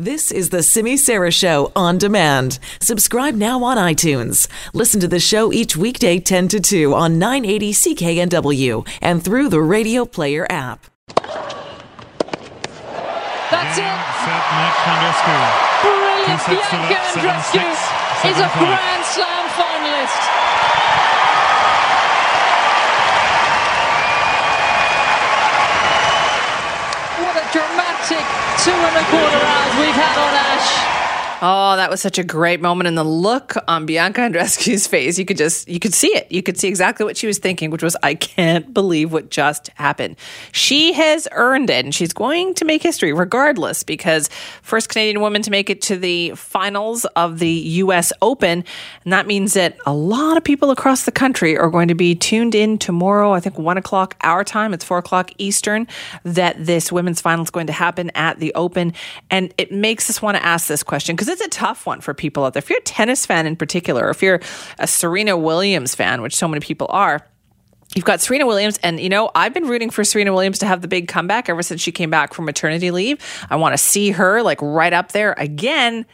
This is the Simi Sarah Show on demand. Subscribe now on iTunes. Listen to the show each weekday 10 to 2 on 980 CKNW and through the Radio Player app. That's it. Set match Andreescu. Brilliant. Two sets Bianca love, Andreescu is a. Grand Slam finalist. What a dramatic two and a quarter hours we've had on Ashe. Oh, that was such a great moment. And the look on Bianca Andreescu's face, you could just, you could see it. You could see exactly what she was thinking, which was, I can't believe what just happened. She has earned it and she's going to make history regardless because first Canadian woman to make it to the finals of the US Open. And that means that a lot of people across the country are going to be tuned in tomorrow, I think one o'clock our time. It's four o'clock Eastern that this women's final is going to happen at the Open. And it makes us want to ask this question because it's a tough one for people out there. If you're a tennis fan in particular, or if you're a Serena Williams fan, which so many people are, You've got Serena Williams, and you know, I've been rooting for Serena Williams to have the big comeback ever since she came back from maternity leave. I want to see her like right up there again,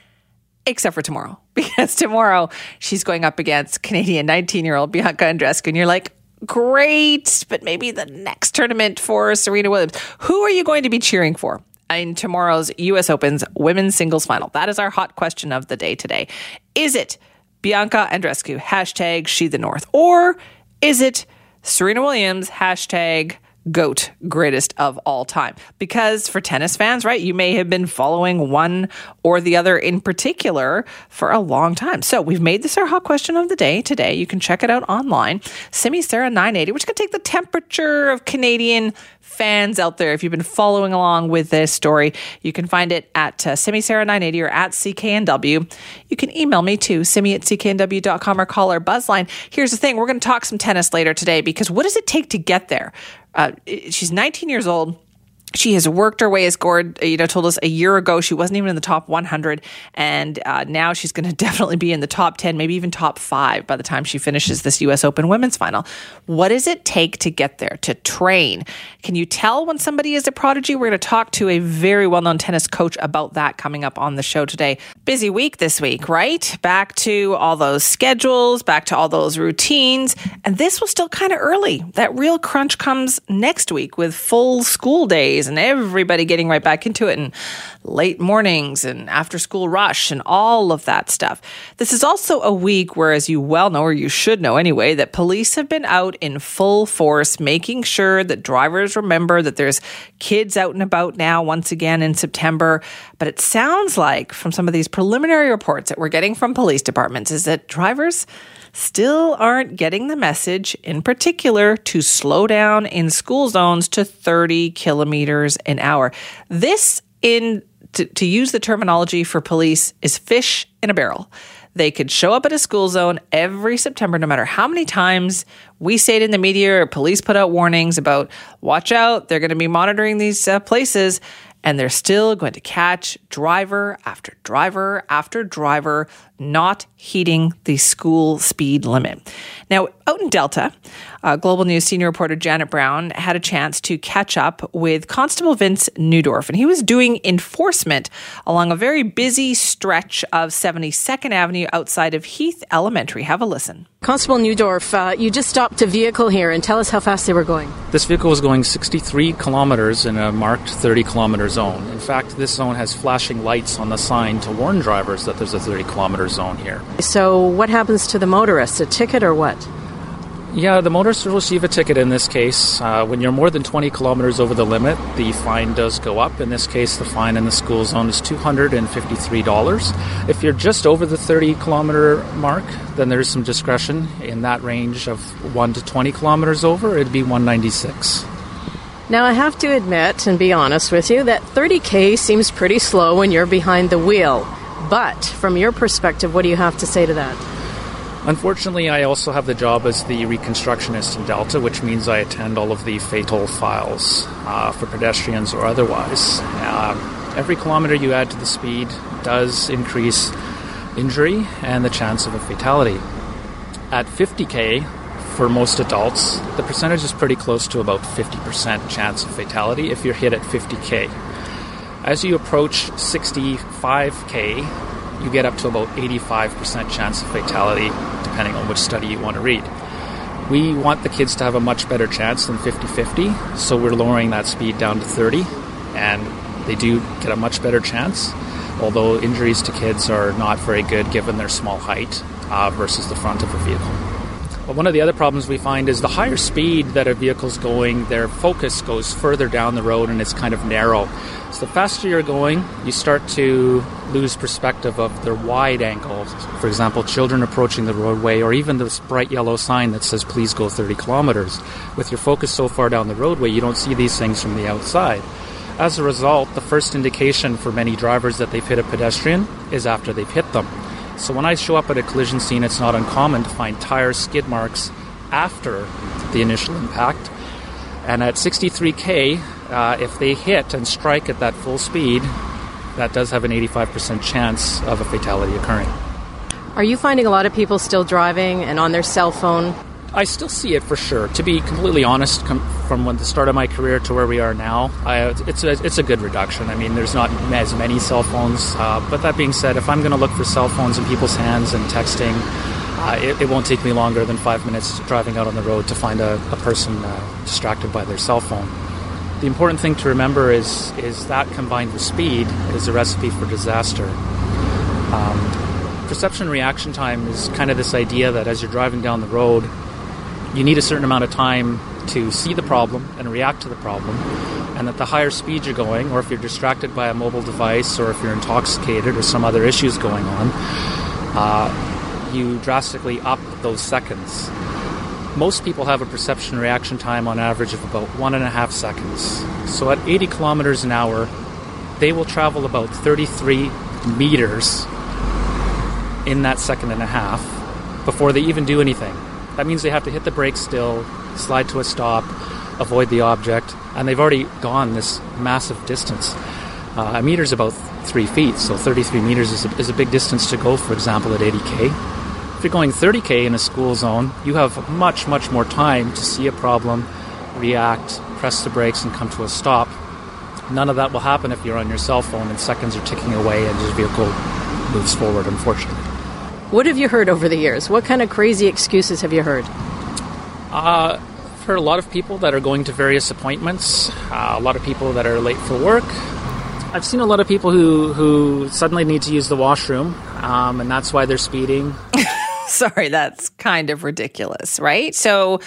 except for tomorrow, because tomorrow she's going up against Canadian 19 year old Bianca Andreescu, and you're like, great, but maybe the next tournament for Serena Williams. Who are you going to be cheering for? In tomorrow's US Open's women's singles final. That is our hot question of the day today. Is it Bianca Andreescu, hashtag she the North, or is it Serena Williams, hashtag GOAT, greatest of all time. Because for tennis fans, right, you may have been following one or the other in particular for a long time. So we've made this our hot question of the day today. You can check it out online. Simi Sarah 980, which can take the temperature of Canadian fans out there. If you've been following along with this story, you can find it at uh, Simi Sarah 980 or at CKNW. You can email me too, simi at CKNW.com or call our buzzline. Here's the thing we're going to talk some tennis later today because what does it take to get there? Uh, she's 19 years old. She has worked her way, as Gord, you know, told us a year ago. She wasn't even in the top 100, and uh, now she's going to definitely be in the top 10, maybe even top five by the time she finishes this U.S. Open Women's Final. What does it take to get there? To train? Can you tell when somebody is a prodigy? We're going to talk to a very well-known tennis coach about that coming up on the show today. Busy week this week, right? Back to all those schedules, back to all those routines, and this was still kind of early. That real crunch comes next week with full school days and everybody getting right back into it and late mornings and after school rush and all of that stuff. This is also a week where, as you well know, or you should know anyway, that police have been out in full force making sure that drivers remember that there's kids out and about now once again in September. But it sounds like from some of these preliminary reports that we're getting from police departments is that drivers still aren't getting the message, in particular, to slow down in school zones to 30 kilometers an hour. This, in to, to use the terminology for police, is fish in a barrel. They could show up at a school zone every September, no matter how many times we say it in the media or police put out warnings about watch out, they're going to be monitoring these uh, places and they're still going to catch driver after driver after driver not heeding the school speed limit. Now, out in Delta, uh, Global News senior reporter Janet Brown had a chance to catch up with Constable Vince Newdorf, and he was doing enforcement along a very busy stretch of 72nd Avenue outside of Heath Elementary. Have a listen. Constable Newdorf, uh, you just stopped a vehicle here and tell us how fast they were going. This vehicle was going 63 kilometers in a marked 30 kilometer zone. In fact, this zone has flashing lights on the sign to warn drivers that there's a 30 kilometer zone here. So, what happens to the motorist? A ticket or what? Yeah, the motorist will receive a ticket in this case. Uh, when you're more than 20 kilometers over the limit, the fine does go up. In this case, the fine in the school zone is $253. If you're just over the 30 kilometer mark, then there's some discretion in that range of 1 to 20 kilometers over, it'd be 196. Now, I have to admit and be honest with you that 30k seems pretty slow when you're behind the wheel. But from your perspective, what do you have to say to that? Unfortunately, I also have the job as the reconstructionist in Delta, which means I attend all of the fatal files uh, for pedestrians or otherwise. Uh, every kilometer you add to the speed does increase injury and the chance of a fatality. At 50k, for most adults, the percentage is pretty close to about 50% chance of fatality if you're hit at 50k. As you approach 65k, you get up to about 85% chance of fatality, depending on which study you want to read. We want the kids to have a much better chance than 50 50, so we're lowering that speed down to 30, and they do get a much better chance. Although injuries to kids are not very good given their small height uh, versus the front of a vehicle. But one of the other problems we find is the higher speed that a vehicle's going, their focus goes further down the road and it's kind of narrow. So the faster you're going, you start to lose perspective of their wide angles. For example, children approaching the roadway, or even this bright yellow sign that says "Please go 30 kilometers." With your focus so far down the roadway, you don't see these things from the outside. As a result, the first indication for many drivers that they've hit a pedestrian is after they've hit them. So when I show up at a collision scene, it's not uncommon to find tire skid marks after the initial impact. And at 63k, uh, if they hit and strike at that full speed, that does have an 85% chance of a fatality occurring. Are you finding a lot of people still driving and on their cell phone? I still see it for sure. To be completely honest, com- from when the start of my career to where we are now, I, it's a, it's a good reduction. I mean, there's not as many cell phones. Uh, but that being said, if I'm going to look for cell phones in people's hands and texting, uh, it, it, won't take me longer than five minutes driving out on the road to find a, a person uh, distracted by their cell phone. The important thing to remember is is that combined with speed is a recipe for disaster. Um, perception reaction time is kind of this idea that as you're driving down the road, you need a certain amount of time to see the problem and react to the problem. And that the higher speed you're going, or if you're distracted by a mobile device, or if you're intoxicated, or some other issues going on, uh, you drastically up those seconds. Most people have a perception reaction time on average of about one and a half seconds. So at 80 kilometers an hour, they will travel about 33 meters in that second and a half before they even do anything. That means they have to hit the brakes still, slide to a stop, avoid the object, and they've already gone this massive distance. Uh, a meter is about three feet, so 33 meters is a, is a big distance to go, for example, at 80k. If you're going 30k in a school zone, you have much, much more time to see a problem, react, press the brakes, and come to a stop. None of that will happen if you're on your cell phone and seconds are ticking away and your vehicle moves forward, unfortunately. What have you heard over the years? What kind of crazy excuses have you heard? Uh, I've heard a lot of people that are going to various appointments, uh, a lot of people that are late for work. I've seen a lot of people who, who suddenly need to use the washroom, um, and that's why they're speeding. Sorry, that's kind of ridiculous, right? So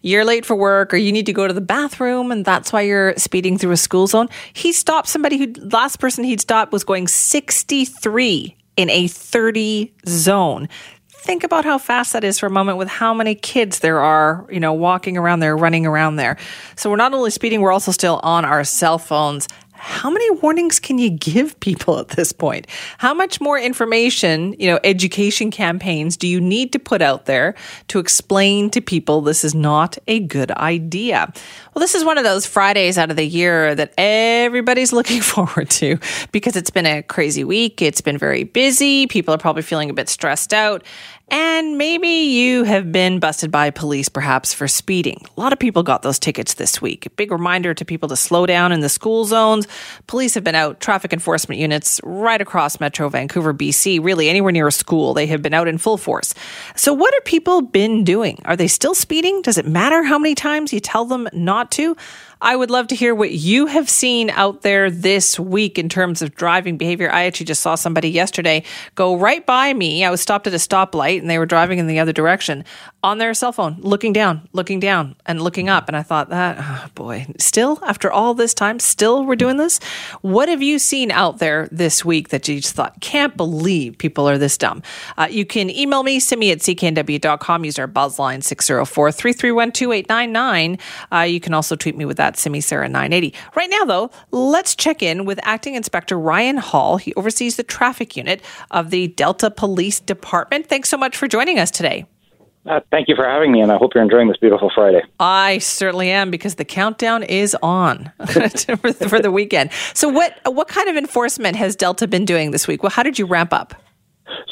you're late for work or you need to go to the bathroom and that's why you're speeding through a school zone. He stopped somebody who last person he'd stopped was going 63 in a 30 zone. Think about how fast that is for a moment with how many kids there are, you know, walking around there, running around there. So we're not only speeding, we're also still on our cell phones how many warnings can you give people at this point? How much more information, you know, education campaigns do you need to put out there to explain to people this is not a good idea? Well, this is one of those Fridays out of the year that everybody's looking forward to because it's been a crazy week. It's been very busy. People are probably feeling a bit stressed out. And maybe you have been busted by police perhaps for speeding. A lot of people got those tickets this week. A big reminder to people to slow down in the school zones. Police have been out, traffic enforcement units right across Metro Vancouver, BC, really anywhere near a school. They have been out in full force. So, what have people been doing? Are they still speeding? Does it matter how many times you tell them not to? I would love to hear what you have seen out there this week in terms of driving behavior. I actually just saw somebody yesterday go right by me. I was stopped at a stoplight and they were driving in the other direction on their cell phone, looking down, looking down, and looking up. And I thought, that, oh boy, still, after all this time, still we're doing this? What have you seen out there this week that you just thought, can't believe people are this dumb? Uh, you can email me, simi at cknw.com, use our buzz line 604 331 2899. Uh, you can also tweet me with that, Simi Sarah 980. Right now, though, let's check in with Acting Inspector Ryan Hall. He oversees the traffic unit of the Delta Police Department. Thanks so much for joining us today. Uh, thank you for having me, and I hope you're enjoying this beautiful Friday. I certainly am because the countdown is on for the weekend. So, what what kind of enforcement has Delta been doing this week? Well, how did you ramp up?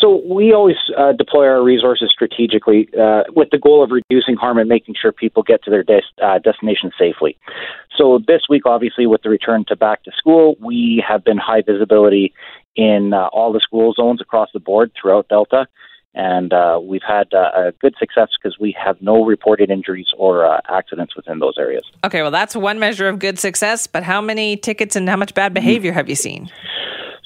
So we always uh, deploy our resources strategically uh, with the goal of reducing harm and making sure people get to their des- uh, destination safely. So this week, obviously, with the return to back to school, we have been high visibility in uh, all the school zones across the board throughout Delta. And uh, we've had uh, a good success because we have no reported injuries or accidents within those areas. Okay, well, that's one measure of good success, but how many tickets and how much bad behavior have you seen?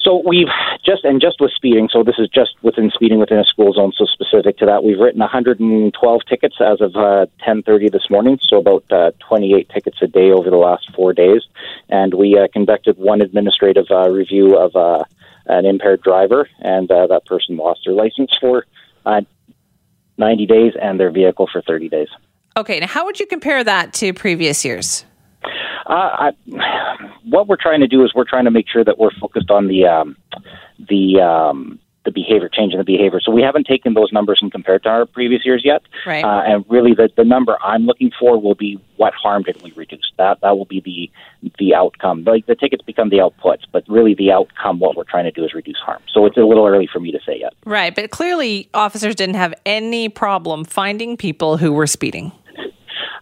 So we've just and just with speeding. So this is just within speeding within a school zone. So specific to that, we've written 112 tickets as of uh, 10:30 this morning. So about uh, 28 tickets a day over the last four days, and we uh, conducted one administrative uh, review of uh, an impaired driver, and uh, that person lost their license for uh, 90 days and their vehicle for 30 days. Okay, now how would you compare that to previous years? Uh, I, what we're trying to do is we're trying to make sure that we're focused on the um, the um, the behavior, changing the behavior. So we haven't taken those numbers and compared to our previous years yet. Right. Uh, and really, the, the number I'm looking for will be what harm did we reduce. That that will be the the outcome. Like the tickets become the outputs, but really the outcome, what we're trying to do is reduce harm. So it's a little early for me to say yet. Right, but clearly officers didn't have any problem finding people who were speeding.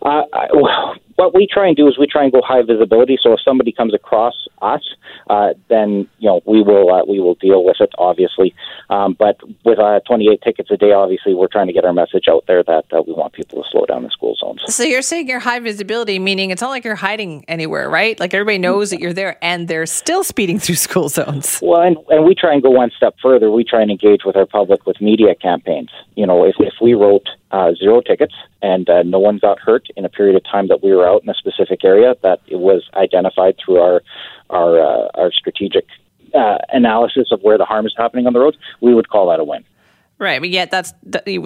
Uh, I, what we try and do is we try and go high visibility. So if somebody comes across us, uh, then you know we will uh, we will deal with it, obviously. Um, but with uh, 28 tickets a day, obviously, we're trying to get our message out there that uh, we want people to slow down the school zones. So you're saying you're high visibility, meaning it's not like you're hiding anywhere, right? Like everybody knows that you're there, and they're still speeding through school zones. Well, and, and we try and go one step further. We try and engage with our public with media campaigns. You know, if, if we wrote uh, zero tickets and uh, no one got hurt in a period of time that we were out in a specific area, that it was identified through our our uh, our strategic uh, analysis of where the harm is happening on the roads, we would call that a win. Right, but yet that's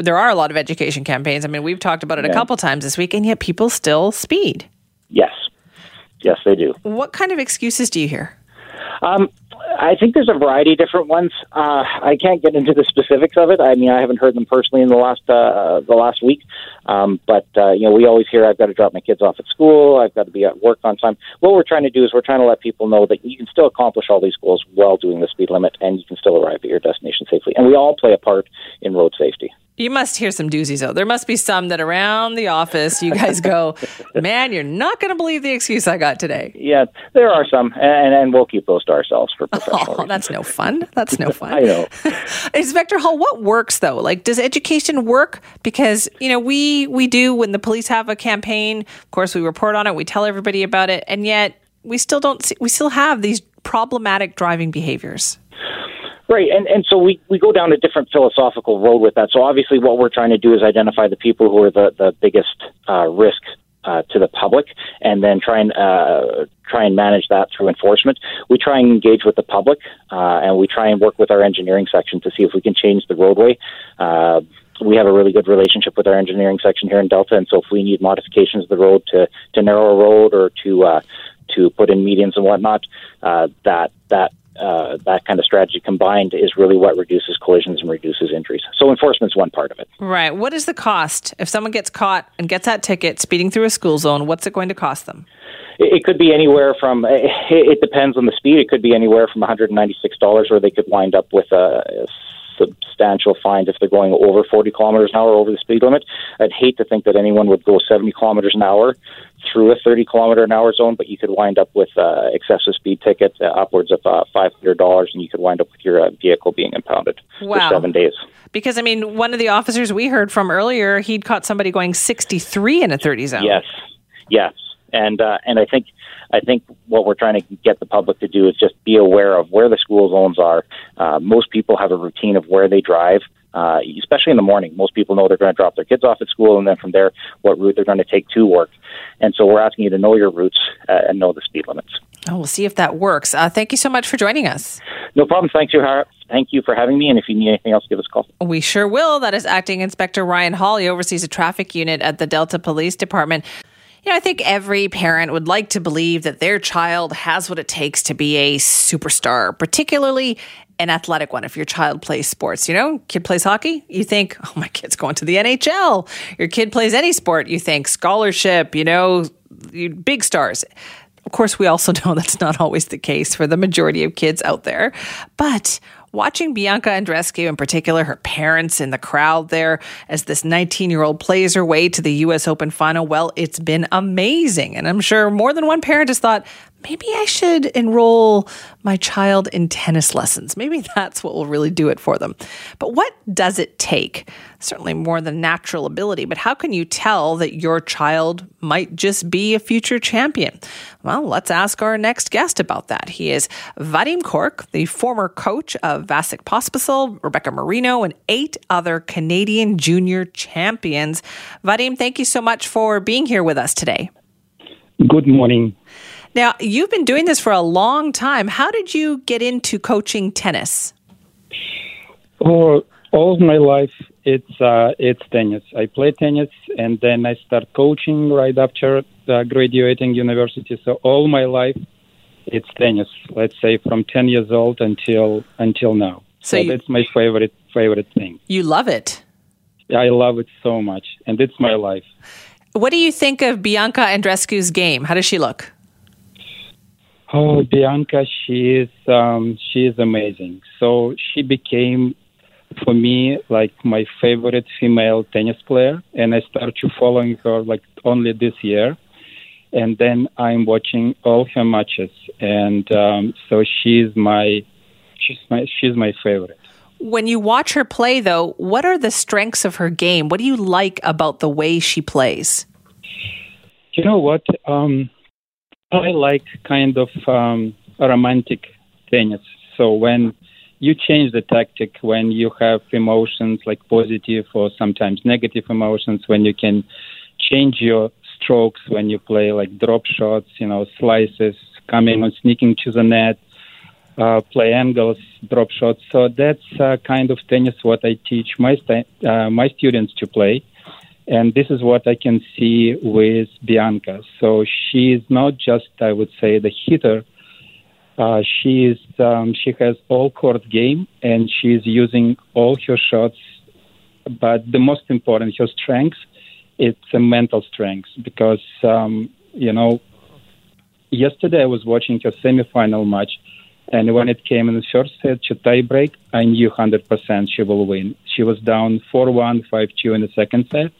there are a lot of education campaigns. I mean, we've talked about it a Yeah. couple times this week, and yet people still speed. Yes, yes, they do. What kind of excuses do you hear? Um, I think there's a variety of different ones. Uh, I can't get into the specifics of it. I mean, I haven't heard them personally in the last uh, the last week. Um, but uh, you know, we always hear I've got to drop my kids off at school. I've got to be at work on time. What we're trying to do is we're trying to let people know that you can still accomplish all these goals while doing the speed limit, and you can still arrive at your destination safely. And we all play a part in road safety. You must hear some doozies though. There must be some that around the office you guys go, man, you're not going to believe the excuse I got today. Yeah, there are some, and, and we'll keep those to ourselves for professional Oh, reasons. that's no fun. That's no fun. I know. Inspector Hall, what works though? Like, does education work? Because you know, we we do when the police have a campaign. Of course, we report on it. We tell everybody about it, and yet we still don't. See, we still have these problematic driving behaviors. Right, and and so we, we go down a different philosophical road with that. So obviously, what we're trying to do is identify the people who are the the biggest uh, risk uh, to the public, and then try and uh, try and manage that through enforcement. We try and engage with the public, uh, and we try and work with our engineering section to see if we can change the roadway. Uh, we have a really good relationship with our engineering section here in Delta, and so if we need modifications of the road to to narrow a road or to uh, to put in medians and whatnot, uh, that that uh, that kind of strategy combined is really what reduces collisions and reduces injuries. So enforcement's one part of it. Right. What is the cost if someone gets caught and gets that ticket speeding through a school zone? What's it going to cost them? It, could be anywhere from. It, depends on the speed. It could be anywhere from 196 dollars, or they could wind up with a. Substantial fine if they're going over 40 kilometers an hour over the speed limit. I'd hate to think that anyone would go 70 kilometers an hour through a 30 kilometer an hour zone, but you could wind up with uh, excessive speed ticket uh, upwards of uh, $500, and you could wind up with your uh, vehicle being impounded Wow. for seven days. Because I mean, one of the officers we heard from earlier, he'd caught somebody going 63 in a 30 zone. Yes, yes, and uh, and I think I think what we're trying to get the public to do is just be aware of where the school zones are. Uh, most people have a routine of where they drive. Uh, especially in the morning, most people know they're going to drop their kids off at school, and then from there, what route they're going to take to work. And so, we're asking you to know your routes uh, and know the speed limits. Oh, we'll see if that works. Uh, thank you so much for joining us. No problem. Thank you. Har- Thank you for having me. And if you need anything else, give us a call. We sure will. That is Acting Inspector Ryan Hall. He oversees a traffic unit at the Delta Police Department. You know, I think every parent would like to believe that their child has what it takes to be a superstar, particularly an athletic one. If your child plays sports, you know, kid plays hockey, you think, oh, my kid's going to the NHL. Your kid plays any sport, you think scholarship, you know, big stars. Of course, we also know that's not always the case for the majority of kids out there. But Watching Bianca Andreescu, in particular, her parents in the crowd there, as this 19 year old plays her way to the U.S. Open final, well, it's been amazing. And I'm sure more than one parent has thought, maybe I should enroll my child in tennis lessons. Maybe that's what will really do it for them. But what does it take? Certainly more than natural ability, but how can you tell that your child might just be a future champion? Well, let's ask our next guest about that. He is Vadim Kork, the former coach of Vasek Pospisil, Rebecca Marino, and eight other Canadian junior champions. Vadim, thank you so much for being here with us today. Good morning. Now, you've been doing this for a long time. How did you get into coaching tennis? Oh, all of my life, it's uh, it's tennis. I play tennis, and then I start coaching right after uh, graduating university. So all my life, it's tennis. Let's say from ten years old until until now. So So, you- that's my favorite favorite thing. You love it. I love it so much, and it's my life. What do you think of Bianca Andreescu's game? How does she look? Oh, Bianca, she is um, she is amazing. So she became for me like my favorite female tennis player, and I started to following her like only this year. And then I'm watching all her matches, and um, so she's my she's my she's my favorite. When you watch her play, though, what are the strengths of her game? What do you like about the way she plays? You know what? Um, I like kind of um, romantic tennis. So when you change the tactic, when you have emotions like positive or sometimes negative emotions, when you can change your strokes, when you play like drop shots, you know, slices, coming or sneaking to the net, uh, play angles, drop shots. So that's uh, kind of tennis what I teach my st- uh, my students to play and this is what I can see with Bianca. So she is not just, I would say, the hitter. Uh, she is, um, she has all court game, and she is using all her shots. But the most important, her strength, it's a mental strength because um, you know. Yesterday I was watching her semifinal match, and when it came in the first set to tiebreak, I knew 100% she will win. She was down 4-1, 5-2 in the second set,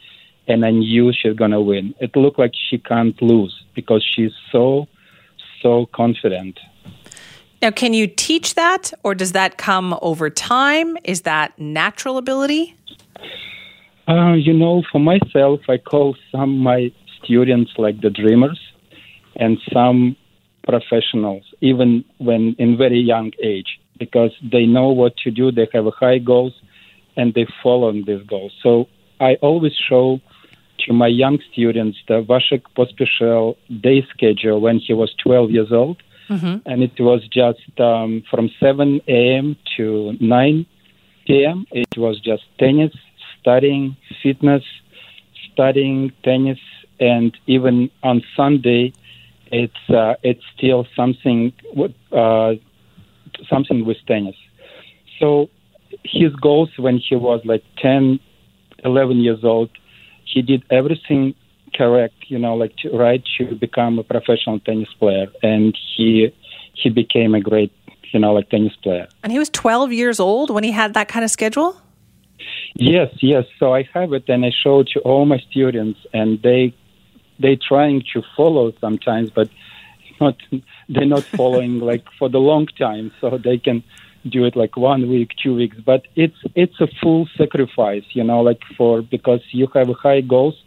and I knew she's gonna win. It looked like she can't lose because she's so, so confident. Now, can you teach that, or does that come over time? Is that natural ability? Uh, you know, for myself, I call some my students like the dreamers, and some professionals, even when in very young age, because they know what to do. They have high goals, and they follow these goals. So I always show to my young students the Vasek Pospisil day schedule when he was 12 years old, and it was just um, from 7 a.m. to 9 p.m. It was just tennis, studying fitness, studying tennis, and even on Sunday, it's uh, it's still something with, uh, something with tennis. So his goals when he was like 10, 11 years old, he did everything correct, you know, like to, right to become a professional tennis player, and he he became a great, you know, like tennis player. And he was 12 years old when he had that kind of schedule? Yes, yes. So I have it, and I show it to all my students, and they they trying to follow sometimes, but not they're not following like for the long time, so they can do it like one week, two weeks. But it's it's a full sacrifice, you know, like for because you have high goals,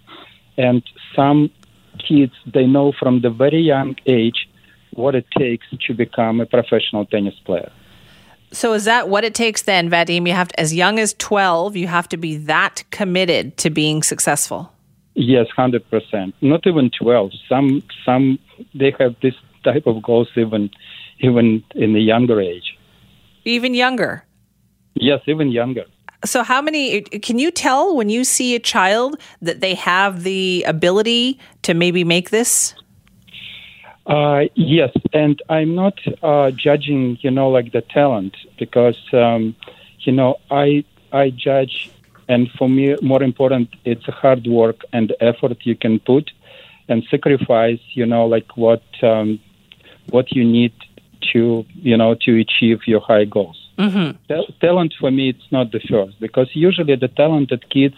and some kids they know from the very young age what it takes to become a professional tennis player. So is that what it takes then, Vadim? You have to, as young as 12, you have to be that committed to being successful. Yes, hundred percent. Not even twelve. Some some they have this type of goals even even in a younger age. Even younger. Yes, even younger. So how many can you tell when you see a child that they have the ability to maybe make this? Uh, yes, and I'm not uh, judging, you know, like the talent because, um, you know, I I judge, and for me, more important, it's a hard work and effort you can put, and sacrifice, you know, like what um, what you need to, you know, to achieve your high goals. Ta- talent for me, it's not the first because usually the talented kids,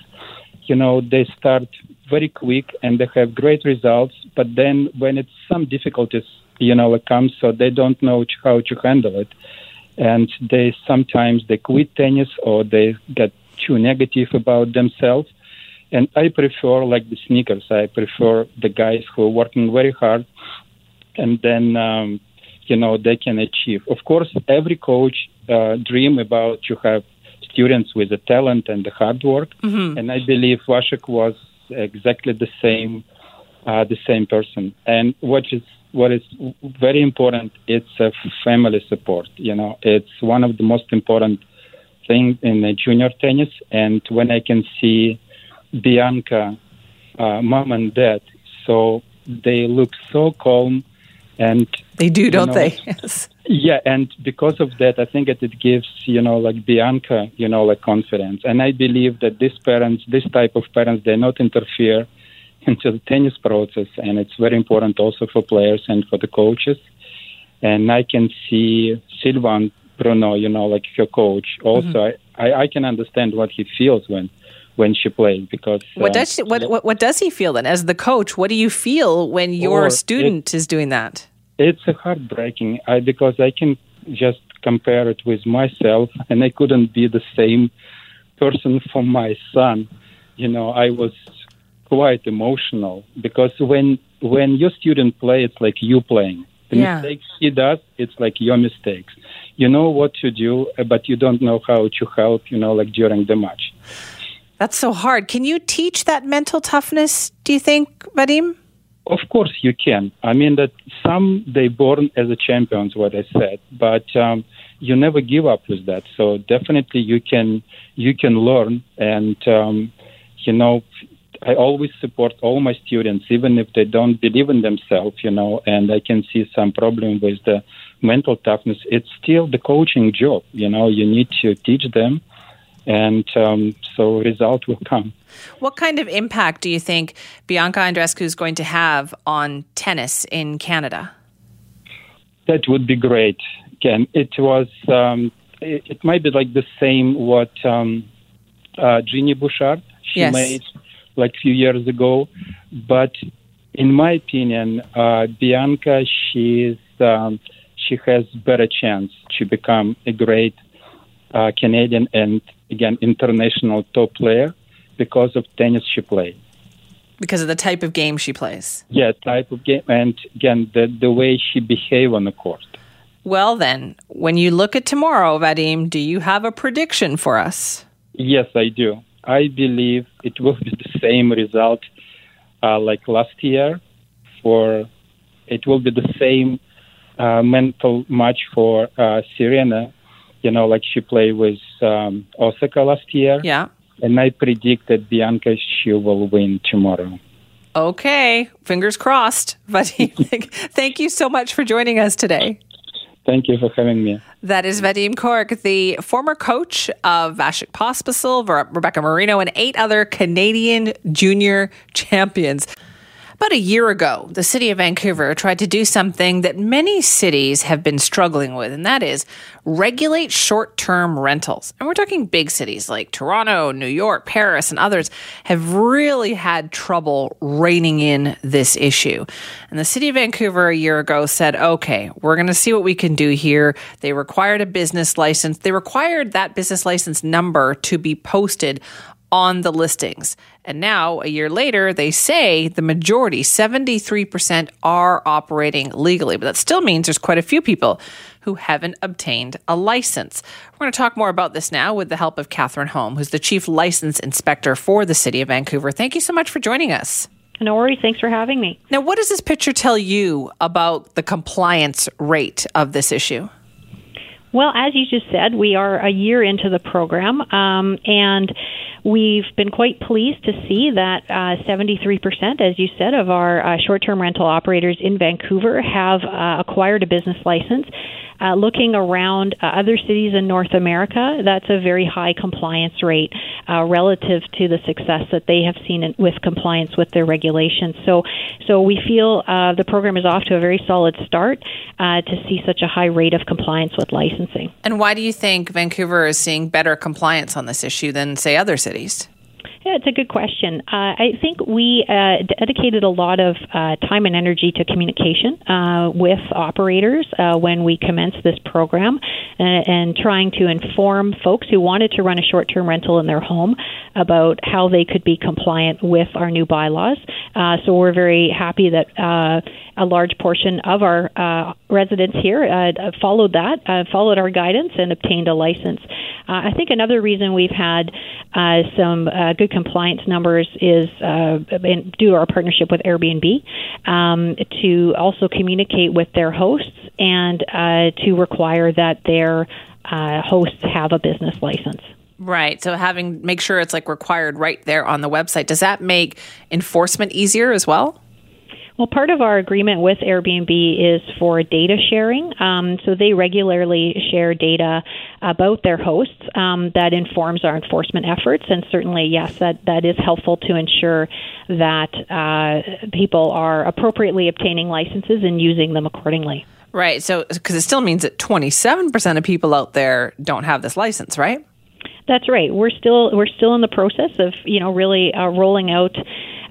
you know, they start very quick and they have great results, but then when it's some difficulties, you know, it comes, so they don't know how to handle it, and they sometimes they quit tennis or they get too negative about themselves. And I prefer like the sneakers. I prefer the guys who are working very hard and then um, you know they can achieve. Of course, every coach uh, dream about to have students with the talent and the hard work, and I believe Vasek was exactly the same, uh, the same person. And what is what is very important, it's a family support. You know, it's one of the most important things in the junior tennis. And when I can see Bianca, uh, mom and dad, so they look so calm and They do, don't know, they? Yes. yeah, and because of that, I think that it gives you know like Bianca, you know, like confidence. And I believe that these parents, this type of parents, they not interfere into the tennis process, and it's very important also for players and for the coaches. And I can see Sylvain Bruneau, you know, like her coach. Also, mm-hmm. I, I I can understand what he feels when when she plays because What uh, does she, what, what what does he feel then as the coach? What do you feel when your student is doing that? it's a heartbreaking I, because I can just compare it with myself, and I couldn't be the same person for my son. You know, I was quite emotional because when when your student play, it's like you playing. The Yeah. mistakes he does, it's like your mistakes. You know what to do, but you don't know how to help. You know, like during the match. That's so hard. Can you teach that mental toughness? Do you think, Vadim? Of course you can. I mean that some they born as a champions, what I said, but um, you never give up with that. So definitely you can you can learn, and um, you know I always support all my students, even if they don't believe in themselves, you know, and I can see some problem with the mental toughness. It's still the coaching job, you know. You need to teach them, and um, so result will come. What kind of impact do you think Bianca Andreescu is going to have on tennis in Canada? That would be great. Again, it was. Um, it, it might be like the same what um, uh, Genie Bouchard she Yes. made like a few years ago, but in my opinion, uh, Bianca she's um, she has better chance to become a great uh, Canadian and again international top player because of tennis she plays. Because of the type of game she plays. Yeah, type of game, and again the the way she behave on the court. Well, then, when you look at tomorrow, Vadim, do you have a prediction for us? Yes, I do. I believe it will be the same result uh, like last year. For it will be the same uh, mental match for uh, Serena. You know, like she played with um, Osaka last year. Yeah. And I predict that Bianca she will win tomorrow. Okay. Fingers crossed. Vadim, thank- you so much for joining us today. Thank you for having me. That is Vadim Kork, the former coach of Vasek Pospisil, Rebecca Marino, and eight other Canadian junior champions. About a year ago, the city of Vancouver tried to do something that many cities have been struggling with, and that is regulate short term rentals. And we're talking big cities like Toronto, New York, Paris, and others have really had trouble reining in this issue. And the city of Vancouver a year ago said, okay, we're going to see what we can do here. They required a business license, they required that business license number to be posted on the listings. And now, a year later, they say the majority, 73%, are operating legally. But that still means there's quite a few people who haven't obtained a license. We're going to talk more about this now with the help of Catherine Holm, who's the Chief License Inspector for the City of Vancouver. Thank you so much for joining us. No worries. Thanks for having me. Now, what does this picture tell you about the compliance rate of this issue? Well, as you just said, we are a year into the program, um, and we've been quite pleased to see that uh, 73%, as you said, of our uh, short term rental operators in Vancouver have uh, acquired a business license. Uh, looking around uh, other cities in North America, that's a very high compliance rate uh, relative to the success that they have seen in, with compliance with their regulations. So, so we feel uh, the program is off to a very solid start uh, to see such a high rate of compliance with licensing. And why do you think Vancouver is seeing better compliance on this issue than, say, other cities? cities. Yeah, it's a good question. Uh, I think we uh, dedicated a lot of uh, time and energy to communication uh, with operators uh, when we commenced this program and, and, trying to inform folks who wanted to run a short term rental in their home about how they could be compliant with our new bylaws. Uh, so we're very happy that a large portion of our residents here followed that, followed our guidance, and obtained a license. I think another reason we've had some good compliance numbers is uh, due to our partnership with Airbnb um, to also communicate with their hosts and uh, to require that their uh, hosts have a business license. Right. So having make sure it's like required right there on the website. Does that make enforcement easier as well? Well, part of our agreement with Airbnb is for data sharing. Um, so they regularly share data about their hosts um, that informs our enforcement efforts. And certainly, yes, that, that is helpful to ensure that uh, people are appropriately obtaining licenses and using them accordingly. Right. So, because it still means that 27% of people out there don't have this license, right? That's right. We're still we're still in the process of you know really uh, rolling out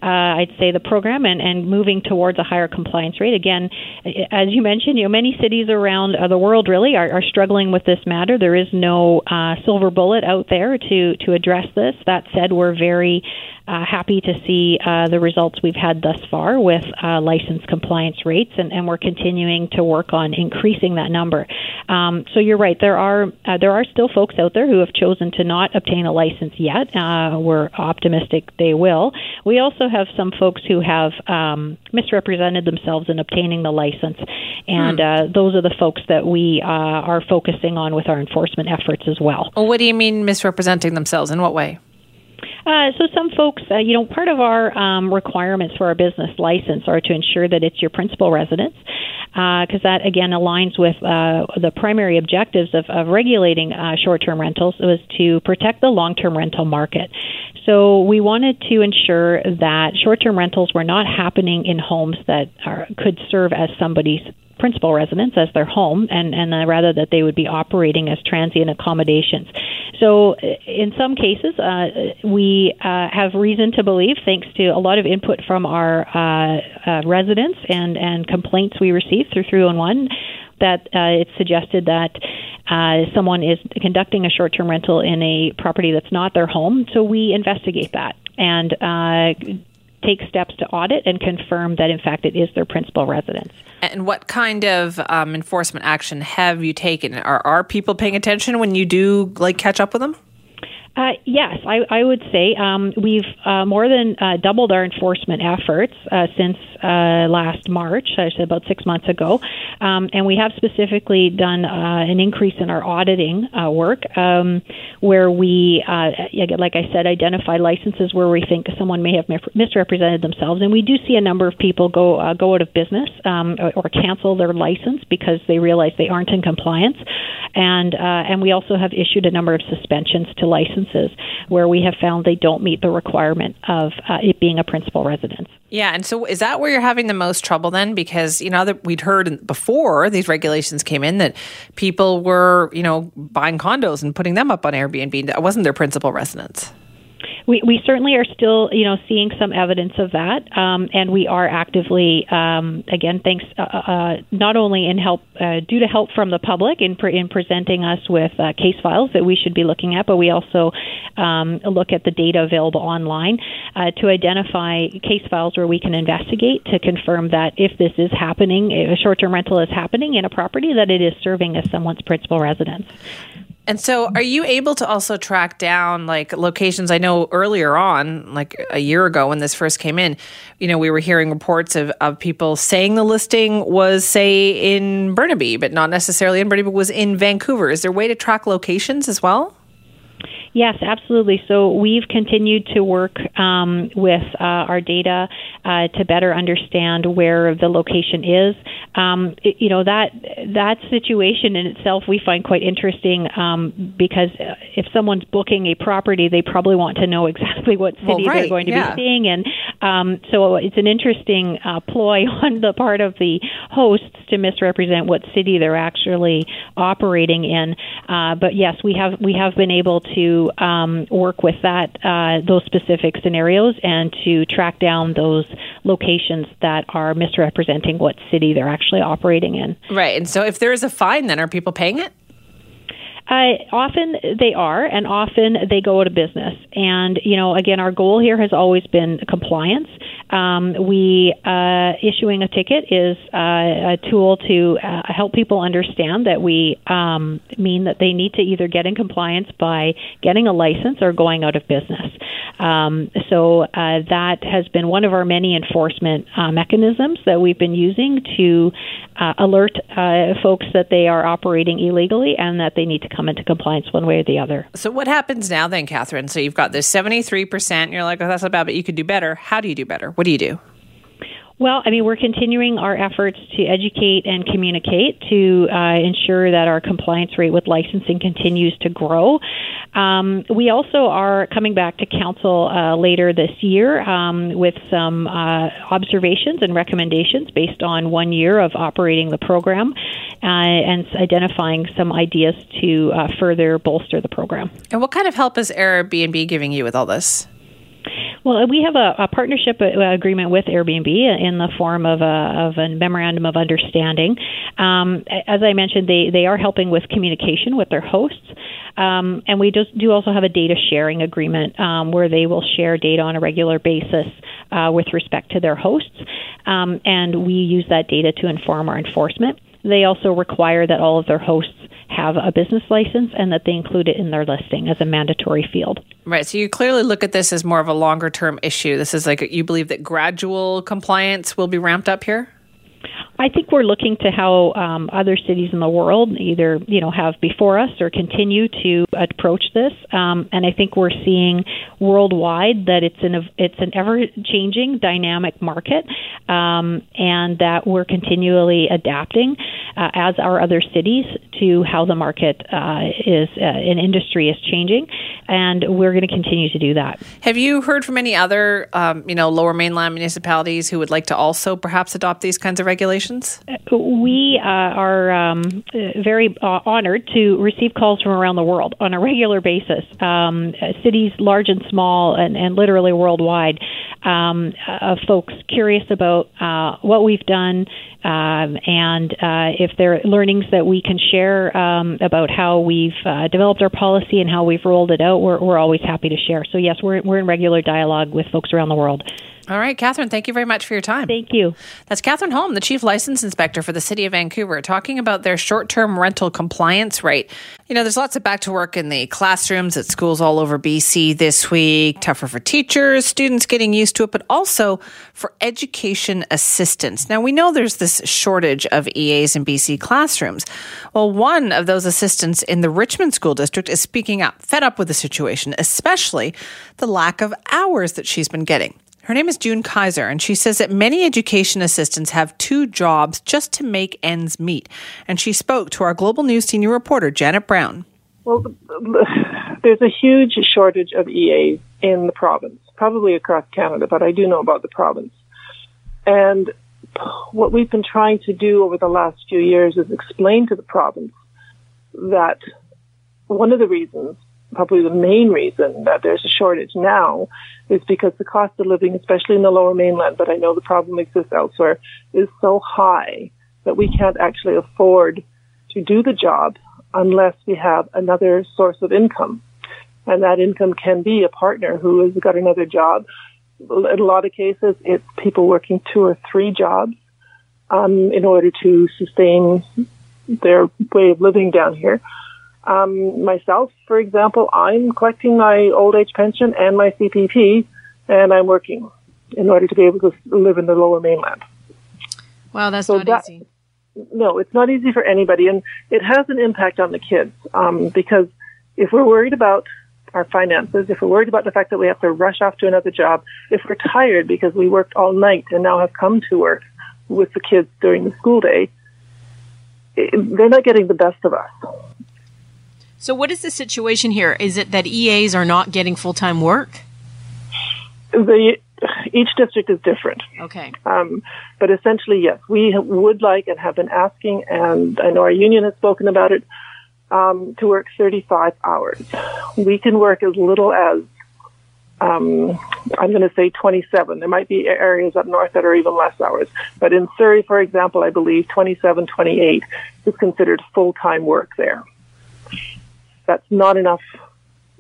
uh, I'd say, the program and, and moving towards a higher compliance rate. Again, as you mentioned, you know, many cities around uh, the world really are, are struggling with this matter. There is no uh, silver bullet out there to to address this. That said, we're very uh, happy to see uh, the results we've had thus far with uh, license compliance rates, and, and, we're continuing to work on increasing that number. Um, so you're right. There are uh, there are still folks out there who have chosen to not obtain a license yet. Uh, we're optimistic they will. We also have some folks who have um, misrepresented themselves in obtaining the license, and hmm. Uh, those are the folks that we are focusing on with our enforcement efforts as well. well. What do you mean misrepresenting themselves? In what way? Uh, so some folks, uh, you know, part of our um, requirements for our business license are to ensure that it's your principal residence, because uh, that again aligns with uh, the primary objectives of, of regulating uh, short-term rentals was to protect the long-term rental market. So we wanted to ensure that short-term rentals were not happening in homes that are, could serve as somebody's principal residence as their home, and and uh, rather that they would be operating as transient accommodations. So, uh, in some cases, uh, we uh, have reason to believe, thanks to a lot of input from our uh, uh, residents and and complaints we received through 311, that it's suggested that. someone is conducting a short-term rental in a property that's not their home, so we investigate that and take steps to audit and confirm that in fact it is their principal residence. And what kind of um, enforcement action have you taken? Are are people paying attention when you do like catch up with them? Uh, yes, I, I, would say um, we've uh, more than uh, doubled our enforcement efforts uh, since uh, last March, I said about six months ago, um, and we have specifically done uh, an increase in our auditing work, um, where we, like I said, identify licenses where we think someone may have misrepresented themselves, and we do see a number of people go go out of business um, or, cancel their license because they realize they aren't in compliance, and and we also have issued a number of suspensions to license where we have found they don't meet the requirement of uh, it being a principal residence. Yeah, and so is that where you're having the most trouble then? Because you know that we'd heard before these regulations came in that people were you know buying condos and putting them up on Airbnb. That wasn't their principal residence we, we certainly are still, you know, seeing some evidence of that, um, and we are actively, um, again, thanks uh, uh, uh, not only in help uh, due to help from the public in pre- in presenting us with uh, case files that we should be looking at, but we also um, look at the data available online uh, to identify case files where we can investigate to confirm that if this is happening, if a short-term rental is happening in a property, that it is serving as someone's principal residence. And so, are you able to also track down like locations? I know earlier on, like a year ago when this first came in, you know, we were hearing reports of, of people saying the listing was, say, in Burnaby, but not necessarily in Burnaby, but was in Vancouver. Is there a way to track locations as well? Yes, absolutely. So we've continued to work um, with uh, our data uh, to better understand where the location is. Um, it, you know that that situation in itself we find quite interesting um, because if someone's booking a property, they probably want to know exactly what city well, right, they're going to yeah. be seeing, in. Um, so it's an interesting uh, ploy on the part of the hosts to misrepresent what city they're actually operating in. Uh, but yes, we have we have been able to um, work with that uh, those specific scenarios and to track down those locations that are misrepresenting what city they're actually operating in. Right. And so if there is a fine, then are people paying it? Often they are, and often they go out of business. And you know, again, our goal here has always been compliance. Um, we uh, issuing a ticket is uh, a tool to uh, help people understand that we um, mean that they need to either get in compliance by getting a license or going out of business. Um, so uh, that has been one of our many enforcement uh, mechanisms that we've been using to alert folks that they are operating illegally and that they need to come into compliance one way or the other. So, what happens now then, Kathryn? So, you've got this 73%, you're like, oh, that's not bad, but you could do better. How do you do better? What do you do? Well, I mean, we're continuing our efforts to educate and communicate to uh, ensure that our compliance rate with licensing continues to grow. Um, we also are coming back to council uh, later this year um, with some uh, observations and recommendations based on one year of operating the program uh, and identifying some ideas to uh, further bolster the program. And what kind of help is Airbnb giving you with all this? Well, we have a, a partnership uh, agreement with Airbnb in the form of a, of a memorandum of understanding. Um, as I mentioned, they, they are helping with communication with their hosts. Um, and we just do also have a data sharing agreement um, where they will share data on a regular basis uh, with respect to their hosts. Um, and we use that data to inform our enforcement. They also require that all of their hosts have a business license and that they include it in their listing as a mandatory field. Right. So you clearly look at this as more of a longer term issue. This is like you believe that gradual compliance will be ramped up here? I think we're looking to how um, other cities in the world either you know have before us or continue to approach this, um, and I think we're seeing worldwide that it's an it's an ever changing dynamic market, um, and that we're continually adapting uh, as are other cities to how the market uh, is uh, an industry is changing, and we're going to continue to do that. Have you heard from any other um, you know lower mainland municipalities who would like to also perhaps adopt these kinds of regulations? We uh, are um, very uh, honored to receive calls from around the world on a regular basis, um, cities large and small, and, and literally worldwide, um, of folks curious about uh, what we've done. Um, and uh, if there are learnings that we can share um, about how we've uh, developed our policy and how we've rolled it out, we're, we're always happy to share. So, yes, we're, we're in regular dialogue with folks around the world. All right, Kathryn, thank you very much for your time. Thank you. That's Kathryn Holm, the Chief License Inspector for the City of Vancouver, talking about their short term rental compliance rate. You know, there's lots of back to work in the classrooms at schools all over BC this week, tougher for teachers, students getting used to it, but also for education assistants. Now, we know there's this shortage of EAs in BC classrooms. Well, one of those assistants in the Richmond School District is speaking up, fed up with the situation, especially the lack of hours that she's been getting. Her name is June Kaiser, and she says that many education assistants have two jobs just to make ends meet. And she spoke to our Global News senior reporter, Janet Brown. Well, there's a huge shortage of EAs in the province, probably across Canada, but I do know about the province. And what we've been trying to do over the last few years is explain to the province that one of the reasons probably the main reason that there's a shortage now is because the cost of living, especially in the lower mainland, but I know the problem exists elsewhere, is so high that we can't actually afford to do the job unless we have another source of income. And that income can be a partner who has got another job. In a lot of cases, it's people working two or three jobs um, in order to sustain their way of living down here. Um, myself, for example, I'm collecting my old age pension and my CPP, and I'm working in order to be able to live in the lower mainland. Wow, that's so not that, easy. No, it's not easy for anybody, and it has an impact on the kids um, because if we're worried about our finances, if we're worried about the fact that we have to rush off to another job, if we're tired because we worked all night and now have come to work with the kids during the school day, they're not getting the best of us. So, what is the situation here? Is it that EAs are not getting full time work? The each district is different. Okay. Um, but essentially, yes, we would like and have been asking, and I know our union has spoken about it, um, to work 35 hours. We can work as little as, um, I'm going to say 27. There might be areas up north that are even less hours. But in Surrey, for example, I believe 27, 28 is considered full-time work there. That's not enough,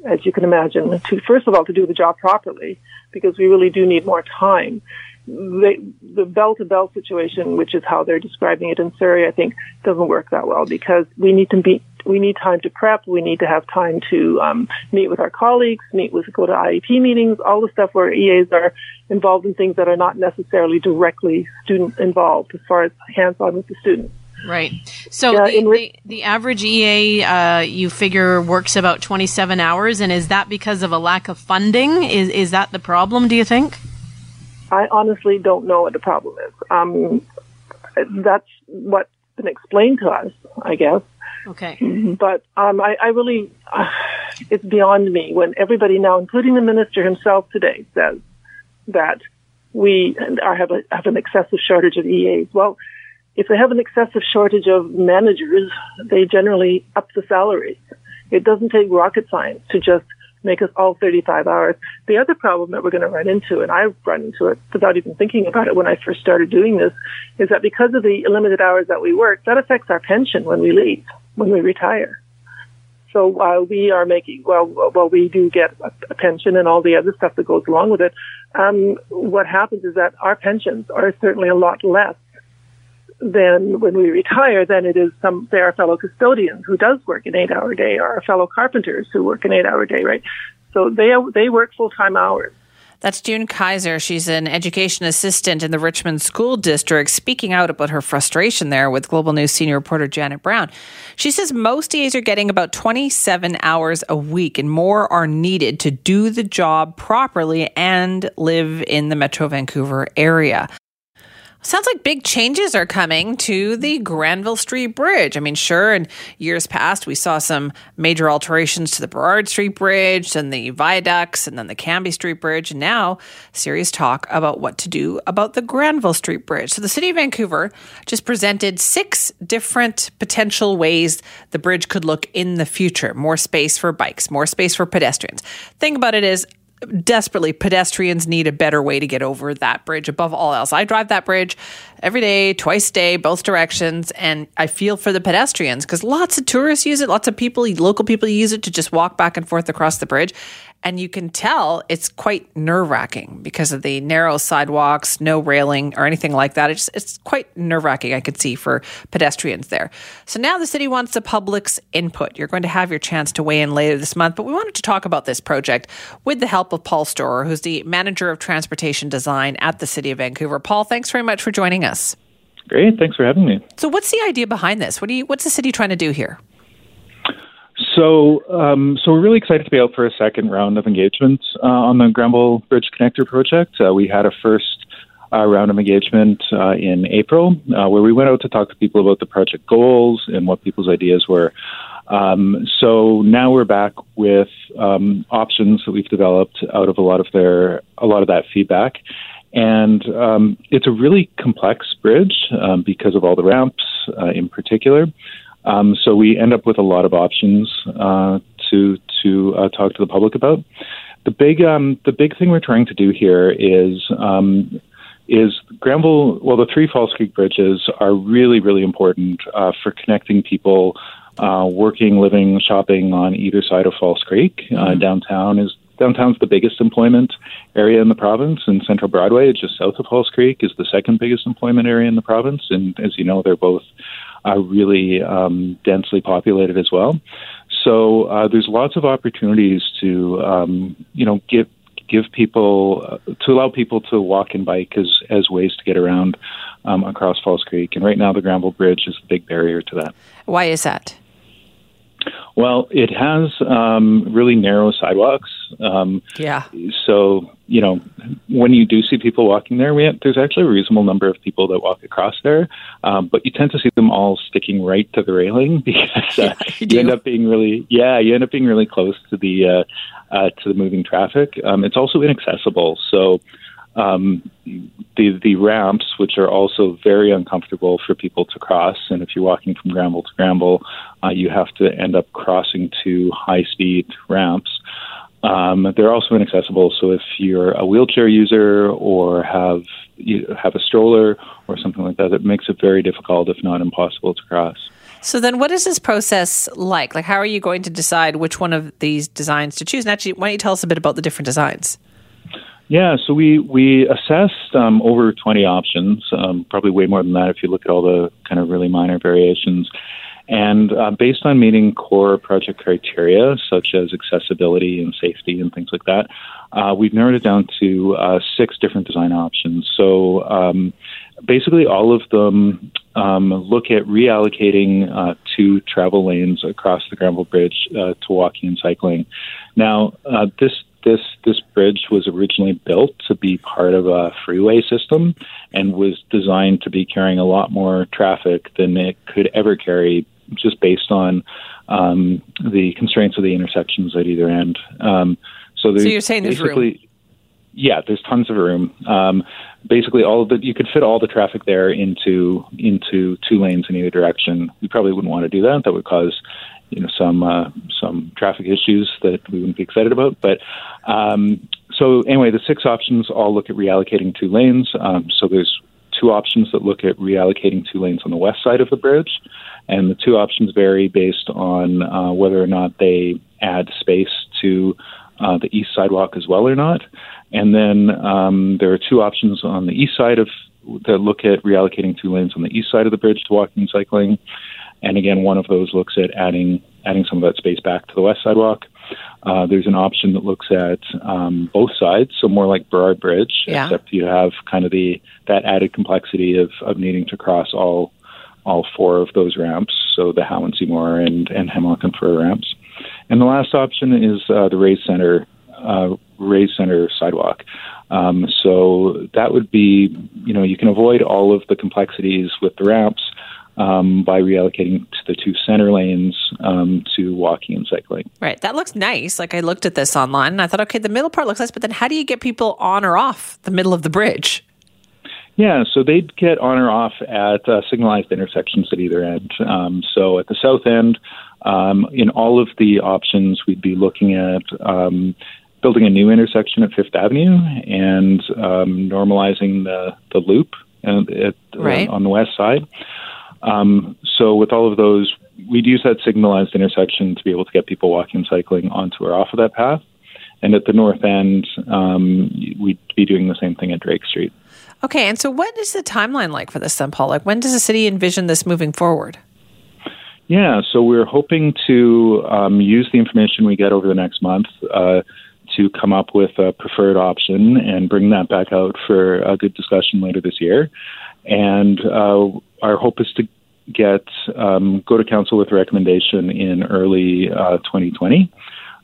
as you can imagine, to, first of all, to do the job properly, because we really do need more time. The, the bell to bell situation, which is how they're describing it in Surrey, I think doesn't work that well because we need to meet we need time to prep. We need to have time to um, meet with our colleagues, meet with, go to IEP meetings, all the stuff where EAs are involved in things that are not necessarily directly student involved as far as hands on with the students. Right. So yeah, the, re- the, the, average EA, uh, you figure, works about 27 hours, and is that because of a lack of funding? Is is that the problem? Do you think? I honestly don't know what the problem is. Um, that's what's been explained to us, I guess. Okay. But um, I, I really, uh, it's beyond me when everybody now, including the minister himself today, says that we are have, a, have an excessive shortage of EAs. Well, if they have an excessive shortage of managers, they generally up the salaries. It doesn't take rocket science to just make us all 35 hours. The other problem that we're going to run into, and I've run into it without even thinking about it when I first started doing this, is that because of the limited hours that we work, that affects our pension when we leave when we retire. So while we are making, well, while we do get a pension and all the other stuff that goes along with it. Um, what happens is that our pensions are certainly a lot less than when we retire than it is some, say, our fellow custodians who does work an eight-hour day, or our fellow carpenters who work an eight-hour day, right? So they they work full-time hours. That's June Kaiser. She's an education assistant in the Richmond School District, speaking out about her frustration there with Global News senior reporter Janet Brown. She says most EAs are getting about 27 hours a week, and more are needed to do the job properly and live in the Metro Vancouver area. Sounds like big changes are coming to the Granville Street Bridge. I mean, sure, in years past, we saw some major alterations to the Burrard Street Bridge and the viaducts and then the Cambie Street Bridge. And now, serious talk about what to do about the Granville Street Bridge. So, the City of Vancouver just presented six different potential ways the bridge could look in the future more space for bikes, more space for pedestrians. Thing about it is, desperately pedestrians need a better way to get over that bridge above all else. I drive that bridge every day, twice a day, both directions, and I feel for the pedestrians because lots of tourists use it, lots of people, local people use it to just walk back and forth across the bridge. And you can tell it's quite nerve wracking because of the narrow sidewalks, no railing or anything like that. It's, it's quite nerve wracking, I could see, for pedestrians there. So now the city wants the public's input. You're going to have your chance to weigh in later this month, but we wanted to talk about this project with the help of Paul Storer, who's the manager of transportation design at the city of Vancouver. Paul, thanks very much for joining us. Great. Thanks for having me. So, what's the idea behind this? What do you, what's the city trying to do here? So, um, so we're really excited to be out for a second round of engagement uh, on the Granville Bridge Connector project. Uh, we had a first uh, round of engagement uh, in April, uh, where we went out to talk to people about the project goals and what people's ideas were. Um, so now we're back with um, options that we've developed out of a lot of their a lot of that feedback. And um, it's a really complex bridge um, because of all the ramps uh, in particular. Um, so we end up with a lot of options uh, to to uh, talk to the public about. The big um, the big thing we're trying to do here is um, is Granville. Well, the three False Creek bridges are really really important uh, for connecting people uh, working, living, shopping on either side of False Creek. Uh, mm-hmm. downtown is downtown's the biggest employment area in the province, and Central Broadway, just south of False Creek, is the second biggest employment area in the province. And as you know, they're both are really um, densely populated as well. So uh, there's lots of opportunities to um, you know give give people uh, to allow people to walk and bike as as ways to get around um, across False Creek. And right now, the Granville Bridge is a big barrier to that. Why is that? Well, it has um, really narrow sidewalks. Um, Yeah. so you know, when you do see people walking there, we have, there's actually a reasonable number of people that walk across there, um, but you tend to see them all sticking right to the railing because uh, you, end up being really, yeah, you end up being really close to the uh, uh, to the moving traffic. Um, it's also inaccessible, so um, the the ramps, which are also very uncomfortable for people to cross, and if you're walking from Granville to Granville, uh, you have to end up crossing two high speed ramps. Um, they're also inaccessible, so if you're a wheelchair user or have you have a stroller or something like that, it makes it very difficult, if not impossible, to cross. So then, what is this process like? Like, how are you going to decide which one of these designs to choose? And actually, why don't you tell us a bit about the different designs? Yeah, so we we assessed um, over 20 options, um, probably way more than that if you look at all the kind of really minor variations. And uh, based on meeting core project criteria such as accessibility and safety and things like that, uh, we've narrowed it down to uh, six different design options. So um, basically, all of them um, look at reallocating uh, two travel lanes across the Granville Bridge uh, to walking and cycling. Now, uh, this this this bridge was originally built to be part of a freeway system and was designed to be carrying a lot more traffic than it could ever carry just based on um, the constraints of the intersections at either end. Um, so, So you're saying there's room? Yeah, there's tons of room. Um, basically, all of the you could fit all the traffic there into into two lanes in either direction. We probably wouldn't want to do that. That would cause you know some uh, some traffic issues that we wouldn't be excited about. But um, so anyway, the six options all look at reallocating two lanes. Um, so there's two options that look at reallocating two lanes on the west side of the bridge, and the two options vary based on uh, whether or not they add space to uh, the east sidewalk as well or not. And then um, there are two options on the east side of that look at reallocating two lanes on the east side of the bridge to walking and cycling. And again, one of those looks at adding adding some of that space back to the west sidewalk. Uh, there's an option that looks at um, both sides, so more like Burrard Bridge, Yeah. except you have kind of the that added complexity of, of needing to cross all all four of those ramps, so the Howe and Seymour and, and Hemlock and Fir ramps. And the last option is uh, the raised center uh, raised center sidewalk. Um, so that would be, you know, you can avoid all of the complexities with the ramps um, by reallocating to the two center lanes um, to walking and cycling. Right. That looks nice. Like I looked at this online and I thought, okay, the middle part looks nice, but then how do you get people on or off the middle of the bridge? Yeah, so they'd get on or off at uh, signalized intersections at either end. Um, so at the south end, um, in all of the options, we'd be looking at um, building a new intersection at Fifth Avenue and um, normalizing the, the loop at, at, Right. uh, on the west side. Um, so with all of those, we'd use that signalized intersection to be able to get people walking and cycling onto or off of that path. And at the north end, um, we'd be doing the same thing at Drake Street. Okay. And so what is the timeline like for this then, Paul? Like when does the city envision this moving forward? Yeah, so we're hoping to um, use the information we get over the next month uh, to come up with a preferred option and bring that back out for a good discussion later this year. And uh, our hope is to get um, go to council with a recommendation in early uh, 2020.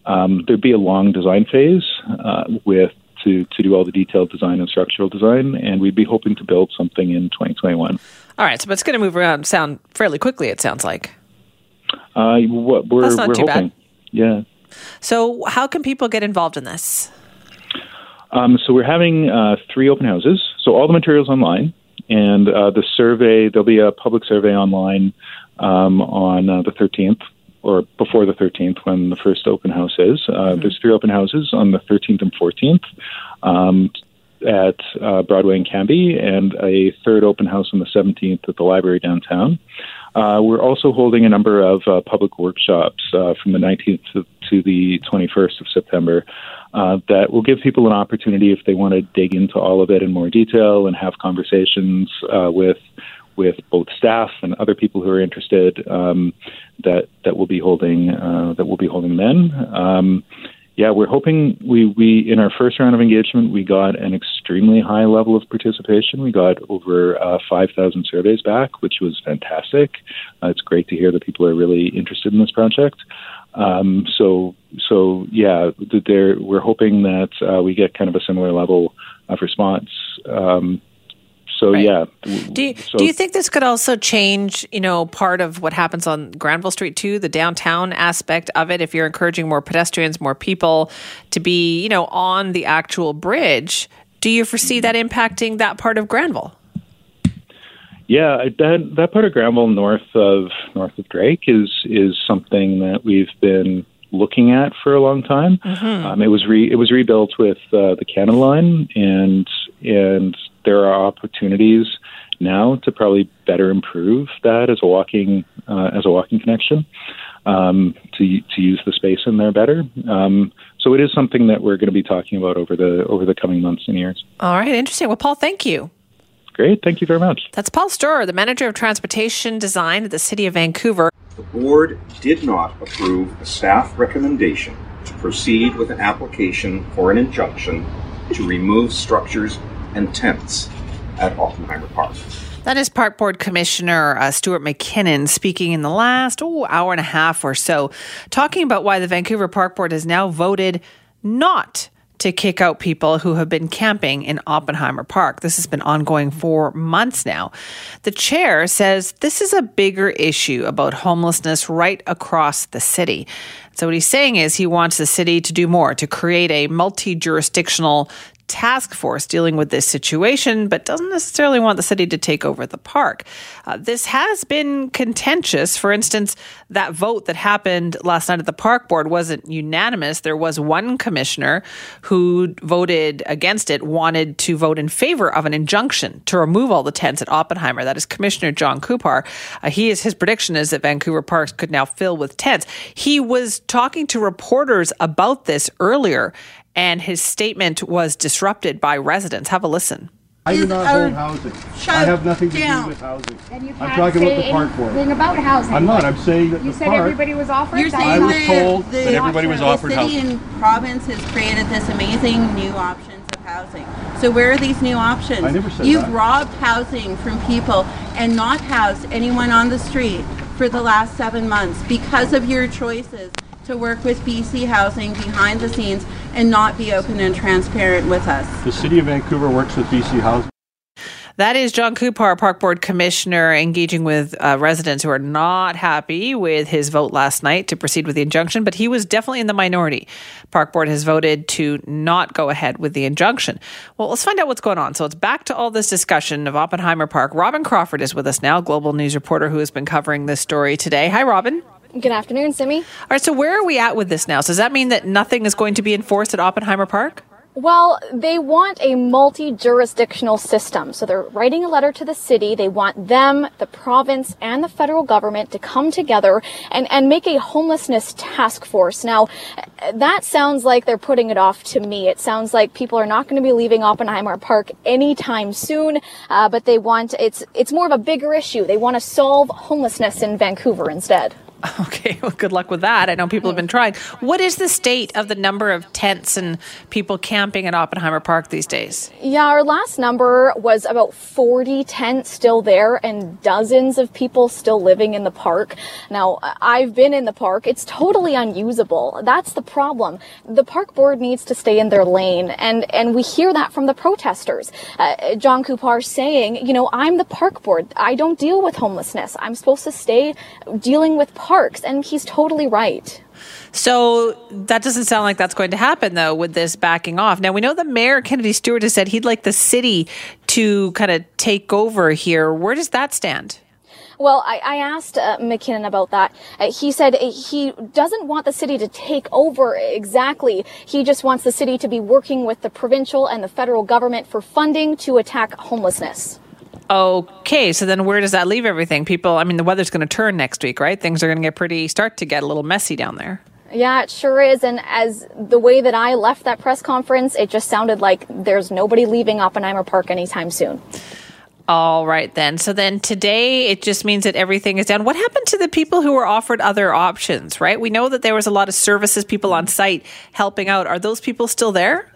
Um, there'd be a long design phase uh, with to, to do all the detailed design and structural design, and we'd be hoping to build something in 2021. All right. So it's going to move around sound fairly quickly, it sounds like. Uh, what we're, That's not we're too bad. hoping. Yeah. So how can people get involved in this? Um, so we're having uh, three open houses. So all the materials online, and uh, the survey. There'll be a public survey online um, on uh, the 13th or before the 13th when the first open house is. Uh, There's three open houses on the 13th and 14th. Um, at uh, Broadway and Cambie, and a third open house on the 17th at the library downtown. Uh, we're also holding a number of uh, public workshops uh, from the 19th to, the 21st of September uh, that will give people an opportunity if they want to dig into all of it in more detail and have conversations uh, with with both staff and other people who are interested um, that that will be holding uh, that will be holding then. Um, yeah, we're hoping we, we in our first round of engagement we got an extremely high level of participation. We got over uh, five thousand surveys back, which was fantastic. Uh, it's great to hear that people are really interested in this project. Um, so so yeah, there, we're hoping that uh, we get kind of a similar level of response. Um, so Right. yeah, Do you, so- do you think this could also change, you know, part of what happens on Granville Street too, the downtown aspect of it? If you're encouraging more pedestrians, more people to be, you know, on the actual bridge, do you foresee that impacting that part of Granville? Yeah, that that part of Granville north of north of Drake is is something that we've been looking at for a long time. Um, it was re, it was rebuilt with uh, the Canada Line, and and there are opportunities now to probably better improve that as a walking uh, as a walking connection um, to to use the space in there better. Um, so it is something that we're going to be talking about over the over the coming months and years. All right, interesting. Well, Paul, thank you. Great, thank you very much. That's Paul Storer, the manager of transportation design at the City of Vancouver. The board did not approve a staff recommendation to proceed with an application for an injunction to remove structures and tents at Oppenheimer Park. That is Park Board Commissioner uh, Stuart Mackinnon speaking in the last hour and a half or so, talking about why the Vancouver Park Board has now voted not to kick out people who have been camping in Oppenheimer Park. This has been ongoing for months now. The chair says this is a bigger issue about homelessness right across the city. So, what he's saying is he wants the city to do more to create a multi jurisdictional task force dealing with this situation, but doesn't necessarily want the city to take over the park. Uh, this has been contentious. For instance, that vote that happened last night at the park board wasn't unanimous. There was one commissioner who voted against it, wanted to vote in favor of an injunction to remove all the tents at Oppenheimer. That is Commissioner John Coupar. Uh, he is his prediction is that Vancouver parks could now fill with tents. He was talking to reporters about this earlier and his statement was disrupted by residents. Have a listen. I do not own housing. I have nothing to down. do with housing. And you I'm can't talking about the park board. about housing. I'm not. I'm saying that You the said park. everybody was offered. You're That's saying I was not- told the, that everybody was offered the city housing. and province has created this amazing new options of housing. So where are these new options? I never said You've that. robbed housing from people and not housed anyone on the street for the last seven months because of your choices to work with BC Housing behind the scenes and not be open and transparent with us. The city of Vancouver works with BC Housing. That is John Coupar, Park Board Commissioner, engaging with uh, residents who are not happy with his vote last night to proceed with the injunction, but he was definitely in the minority. Park Board has voted to not go ahead with the injunction. Well, let's find out what's going on. So it's back to all this discussion of Oppenheimer Park. Robin Crawford is with us now, global news reporter who has been covering this story today. Hi, Robin. Good afternoon, Simi. All right, so where are we at with this now? So does that mean that nothing is going to be enforced at Oppenheimer Park? Well, they want a multi jurisdictional system. So they're writing a letter to the city. They want them, the province, and the federal government to come together and, and make a homelessness task force. Now, that sounds like they're putting it off to me. It sounds like people are not going to be leaving Oppenheimer Park anytime soon, uh, but they want, it's, it's more of a bigger issue. They want to solve homelessness in Vancouver instead. Okay, well, good luck with that. I know people have been trying. What is the state of the number of tents and people camping at Oppenheimer Park these days? Yeah, our last number was about 40 tents still there and dozens of people still living in the park. Now, I've been in the park. It's totally unusable. That's the problem. The park board needs to stay in their lane and, and we hear that from the protesters. Uh, John Coupar saying, you know, I'm the park board. I don't deal with homelessness. I'm supposed to stay dealing with parks and he's totally right. So that doesn't sound like that's going to happen, though, with this backing off. Now, we know the mayor, Kennedy Stewart, has said he'd like the city to kind of take over here. Where does that stand? Well, I, I asked uh, Mackinnon about that. Uh, he said he doesn't want the city to take over exactly. He just wants the city to be working with the provincial and the federal government for funding to attack homelessness. Okay, so then where does that leave everything? People, I mean, the weather's going to turn next week, right? Things are going to get pretty, start to get a little messy down there. Yeah, it sure is. And as the way that I left that press conference, it just sounded like there's nobody leaving Oppenheimer Park anytime soon. All right, then. So then today it just means that everything is down. What happened to the people who were offered other options, right? We know that there was a lot of services, people on site helping out. Are those people still there?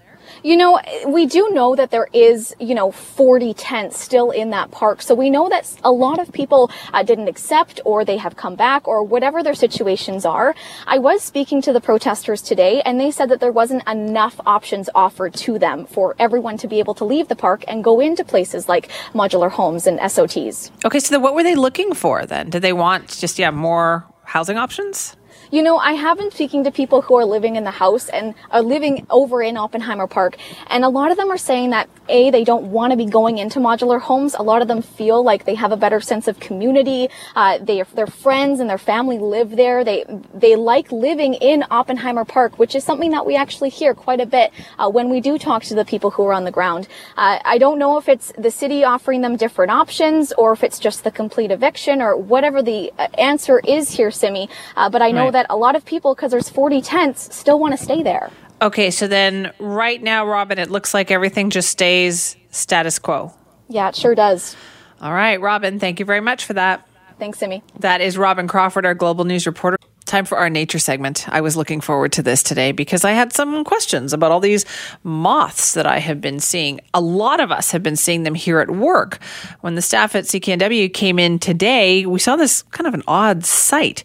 You know, we do know that there is, you know, 40 tents still in that park. So we know that a lot of people uh, didn't accept or they have come back or whatever their situations are. I was speaking to the protesters today and they said that there wasn't enough options offered to them for everyone to be able to leave the park and go into places like modular homes and SOTs. Okay, so then what were they looking for then? Did they want just, yeah, more housing options? You know, I have been speaking to people who are living in the house and are living over in Oppenheimer Park, and a lot of them are saying that A, they don't want to be going into modular homes. A lot of them feel like they have a better sense of community. Uh, they, their friends and their family live there. They, they like living in Oppenheimer Park, which is something that we actually hear quite a bit uh, when we do talk to the people who are on the ground. Uh, I don't know if it's the city offering them different options or if it's just the complete eviction or whatever the uh, answer is here, Simi. Uh, but I know Right. that a lot of people, because there's 40 tents, still want to stay there. Okay, so then right now, Robin, it looks like everything just stays status quo. Yeah, it sure does. All right, Robin, thank you very much for that. Thanks, Simi. That is Robin Crawford, our global news reporter. Time for our nature segment. I was looking forward to this today because I had some questions about all these moths that I have been seeing. A lot of us have been seeing them here at work. When the staff at CKNW came in today, we saw this kind of an odd sight.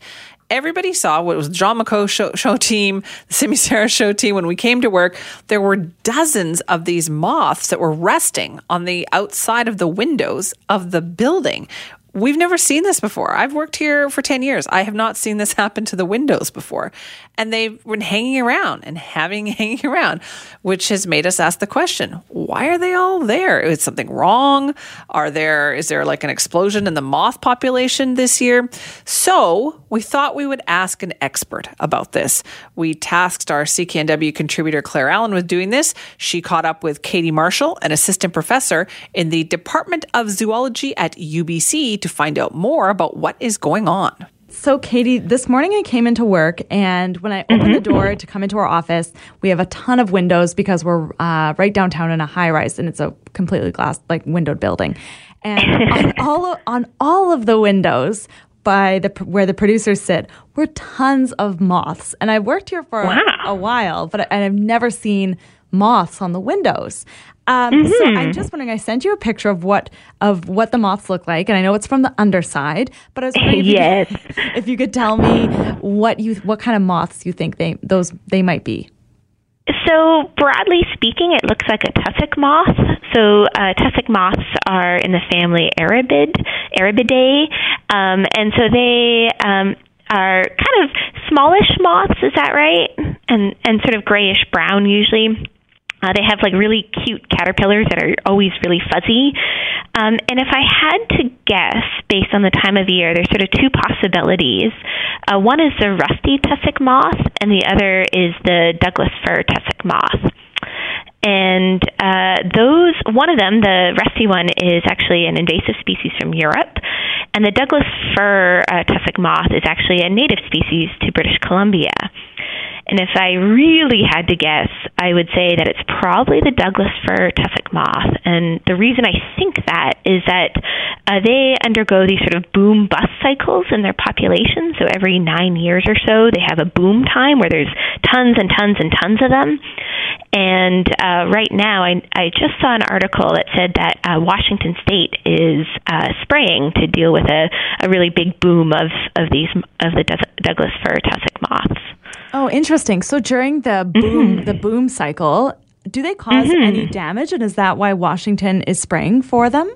Everybody saw what was the John McComb show, show team, the Simi Sarah show team. When we came to work, there were dozens of these moths that were resting on the outside of the windows of the building. We've never seen this before. I've worked here for 10 years. I have not seen this happen to the windows before. And they've been hanging around and having hanging around, which has made us ask the question, why are they all there? Is something wrong? Are there is there like an explosion in the moth population this year? So, we thought we would ask an expert about this. We tasked our CKNW contributor Claire Allen with doing this. She caught up with Katie Marshall, an assistant professor in the Department of Zoology at UBC to find out more about what is going on. So, Katie, this morning I came into work, and when I opened the door to come into our office, we have a ton of windows because we're uh, right downtown in a high rise, and it's a completely glass, like windowed building. And on all of, on all of the windows by the where the producers sit were tons of moths. And I've worked here for a while, but I, I've never seen moths on the windows. Um, So Mhm. I'm just wondering. I sent you a picture of what of what the moths look like, and I know it's from the underside. But I was wondering if, Yes. you, could, if you could tell me what you what kind of moths you think they those they might be. So, broadly speaking, it looks like a tussock moth. So, uh, tussock moths are in the family Erebid, Erebidae, um, and so they um, are kind of smallish moths. Is that right? And and sort of grayish brown usually. Uh, they have like really cute caterpillars that are always really fuzzy. Um, and if I had to guess, based on the time of year, there's sort of two possibilities. Uh, one is the rusty tussock moth, and the other is the Douglas fir tussock moth. And uh, those, one of them, the rusty one, is actually an invasive species from Europe, and the Douglas fir uh, tussock moth is actually a native species to British Columbia. And if I really had to guess, I would say that it's probably the Douglas fir tussock moth. And the reason I think that is that uh, they undergo these sort of boom bust cycles in their population. So every nine years or so, they have a boom time where there's tons and tons and tons of them. And uh, right now, I, I just saw an article that said that uh, Washington State is uh, spraying to deal with a, a really big boom of, of these of the Douglas fir tussock moths. Oh, interesting. So during the boom the boom cycle, do they because Mhm. any damage, and is that why Washington is spraying for them?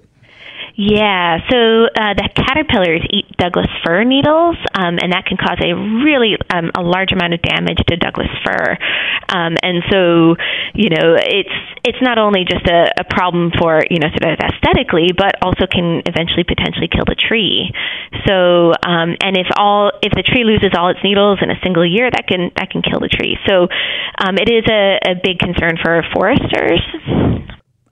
Yeah, so uh, the caterpillars eat Douglas fir needles, um, and that can cause a really um, a large amount of damage to Douglas fir. Um, and so, you know, it's it's not only just a, a problem for you know sort of aesthetically, but also can eventually potentially kill the tree. So, um, and if all if the tree loses all its needles in a single year, that can that can kill the tree. So, um, it is a, a big concern for foresters.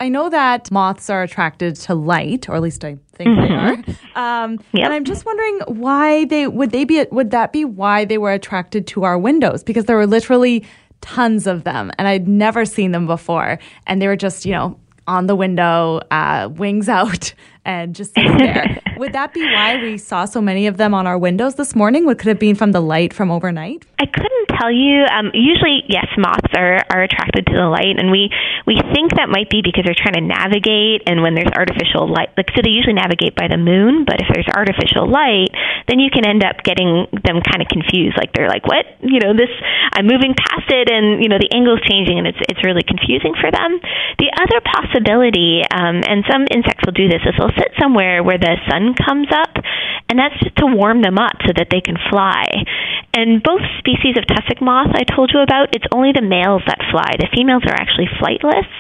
I know that moths are attracted to light, or at least I think they are. Um, And I'm just wondering why they would they be would that be why they were attracted to our windows? Because there were literally tons of them, and I'd never seen them before, and they were just you know on the window, uh, wings out, and just sitting there. Would that be why we saw so many of them on our windows this morning? What could it have been from the light from overnight? I couldn't tell you. Um, usually, yes, moths are, are attracted to the light, and we we think that might be because they're trying to navigate. And when there's artificial light, like so, they usually navigate by the moon. But if there's artificial light, then you can end up getting them kind of confused. Like they're like, "What? You know, this? I'm moving past it, and you know, the angle's changing, and it's it's really confusing for them." The other possibility, um, and some insects will do this, is they'll sit somewhere where the sun comes up, and that's just to warm them up so that they can fly. And both species of tussock moth I told you about, it's only the males that fly. The females are actually flightless.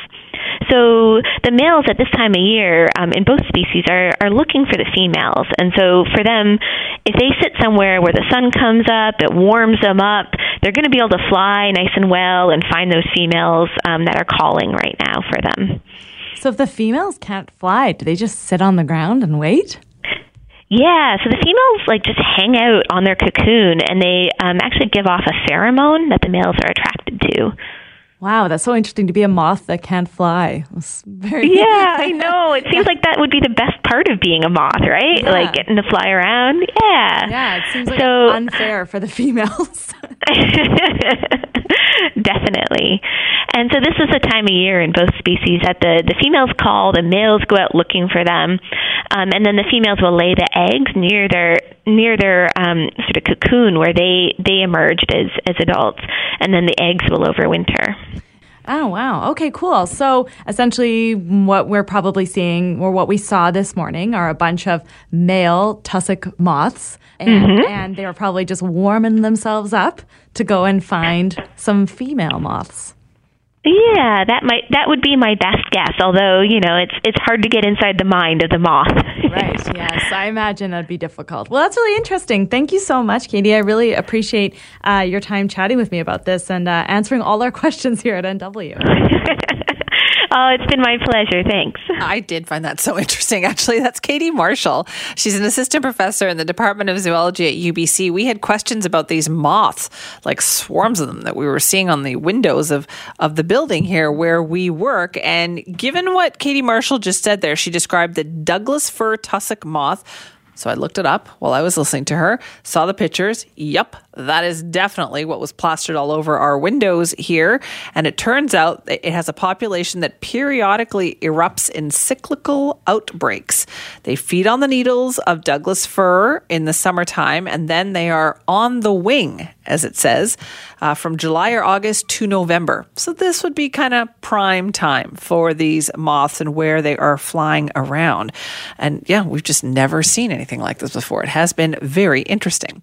So the males at this time of year um, in both species are, are looking for the females. And so for them, if they sit somewhere where the sun comes up, it warms them up, they're going to be able to fly nice and well and find those females um, that are calling right now for them. So if the females can't fly, do they just sit on the ground and wait? Yeah, so the females like just hang out on their cocoon and they um, actually give off a pheromone that the males are attracted to. Wow, that's so interesting to be a moth that can't fly. It's very Yeah, I know. It seems like that would be the best part of being a moth, right? Yeah. Like getting to fly around. Yeah. Yeah, it seems like So- unfair for the females. Definitely. And so this is the time of year in both species that the, the females call, the males go out looking for them, um, and then the females will lay the eggs near their near their um, sort of cocoon where they they emerged as as adults, and then the eggs will overwinter. Oh, wow. Okay, cool. So essentially, what we're probably seeing, or what we saw this morning, are a bunch of male tussock moths, and, Mhm. and they were probably just warming themselves up to go and find some female moths. Yeah, that might that would be my best guess. Although you know it's it's hard to get inside the mind of the moth. Right. Yes, I imagine that'd be difficult. Well, that's really interesting. Thank you so much, Katie. I really appreciate uh, your time chatting with me about this and uh, answering all our questions here at NW. oh, it's been my pleasure. Thanks. I did find that so interesting. Actually, that's Katie Marshall. She's an assistant professor in the Department of Zoology at UBC. We had questions about these moths, like swarms of them that we were seeing on the windows of, of the building here where we work. And given what Katie Marshall just said there, she described the Douglas fir tussock moth. So I looked it up while I was listening to her, saw the pictures. Yep, that is definitely what was plastered all over our windows here. And it turns out it has a population that periodically erupts in cyclical outbreaks. They feed on the needles of Douglas fir in the summertime, and then they are on the wing, as it says, uh, from July or August to November. So this would be kind of prime time for these moths and where they are flying around. And yeah, we've just never seen anything like this before. It has been very interesting.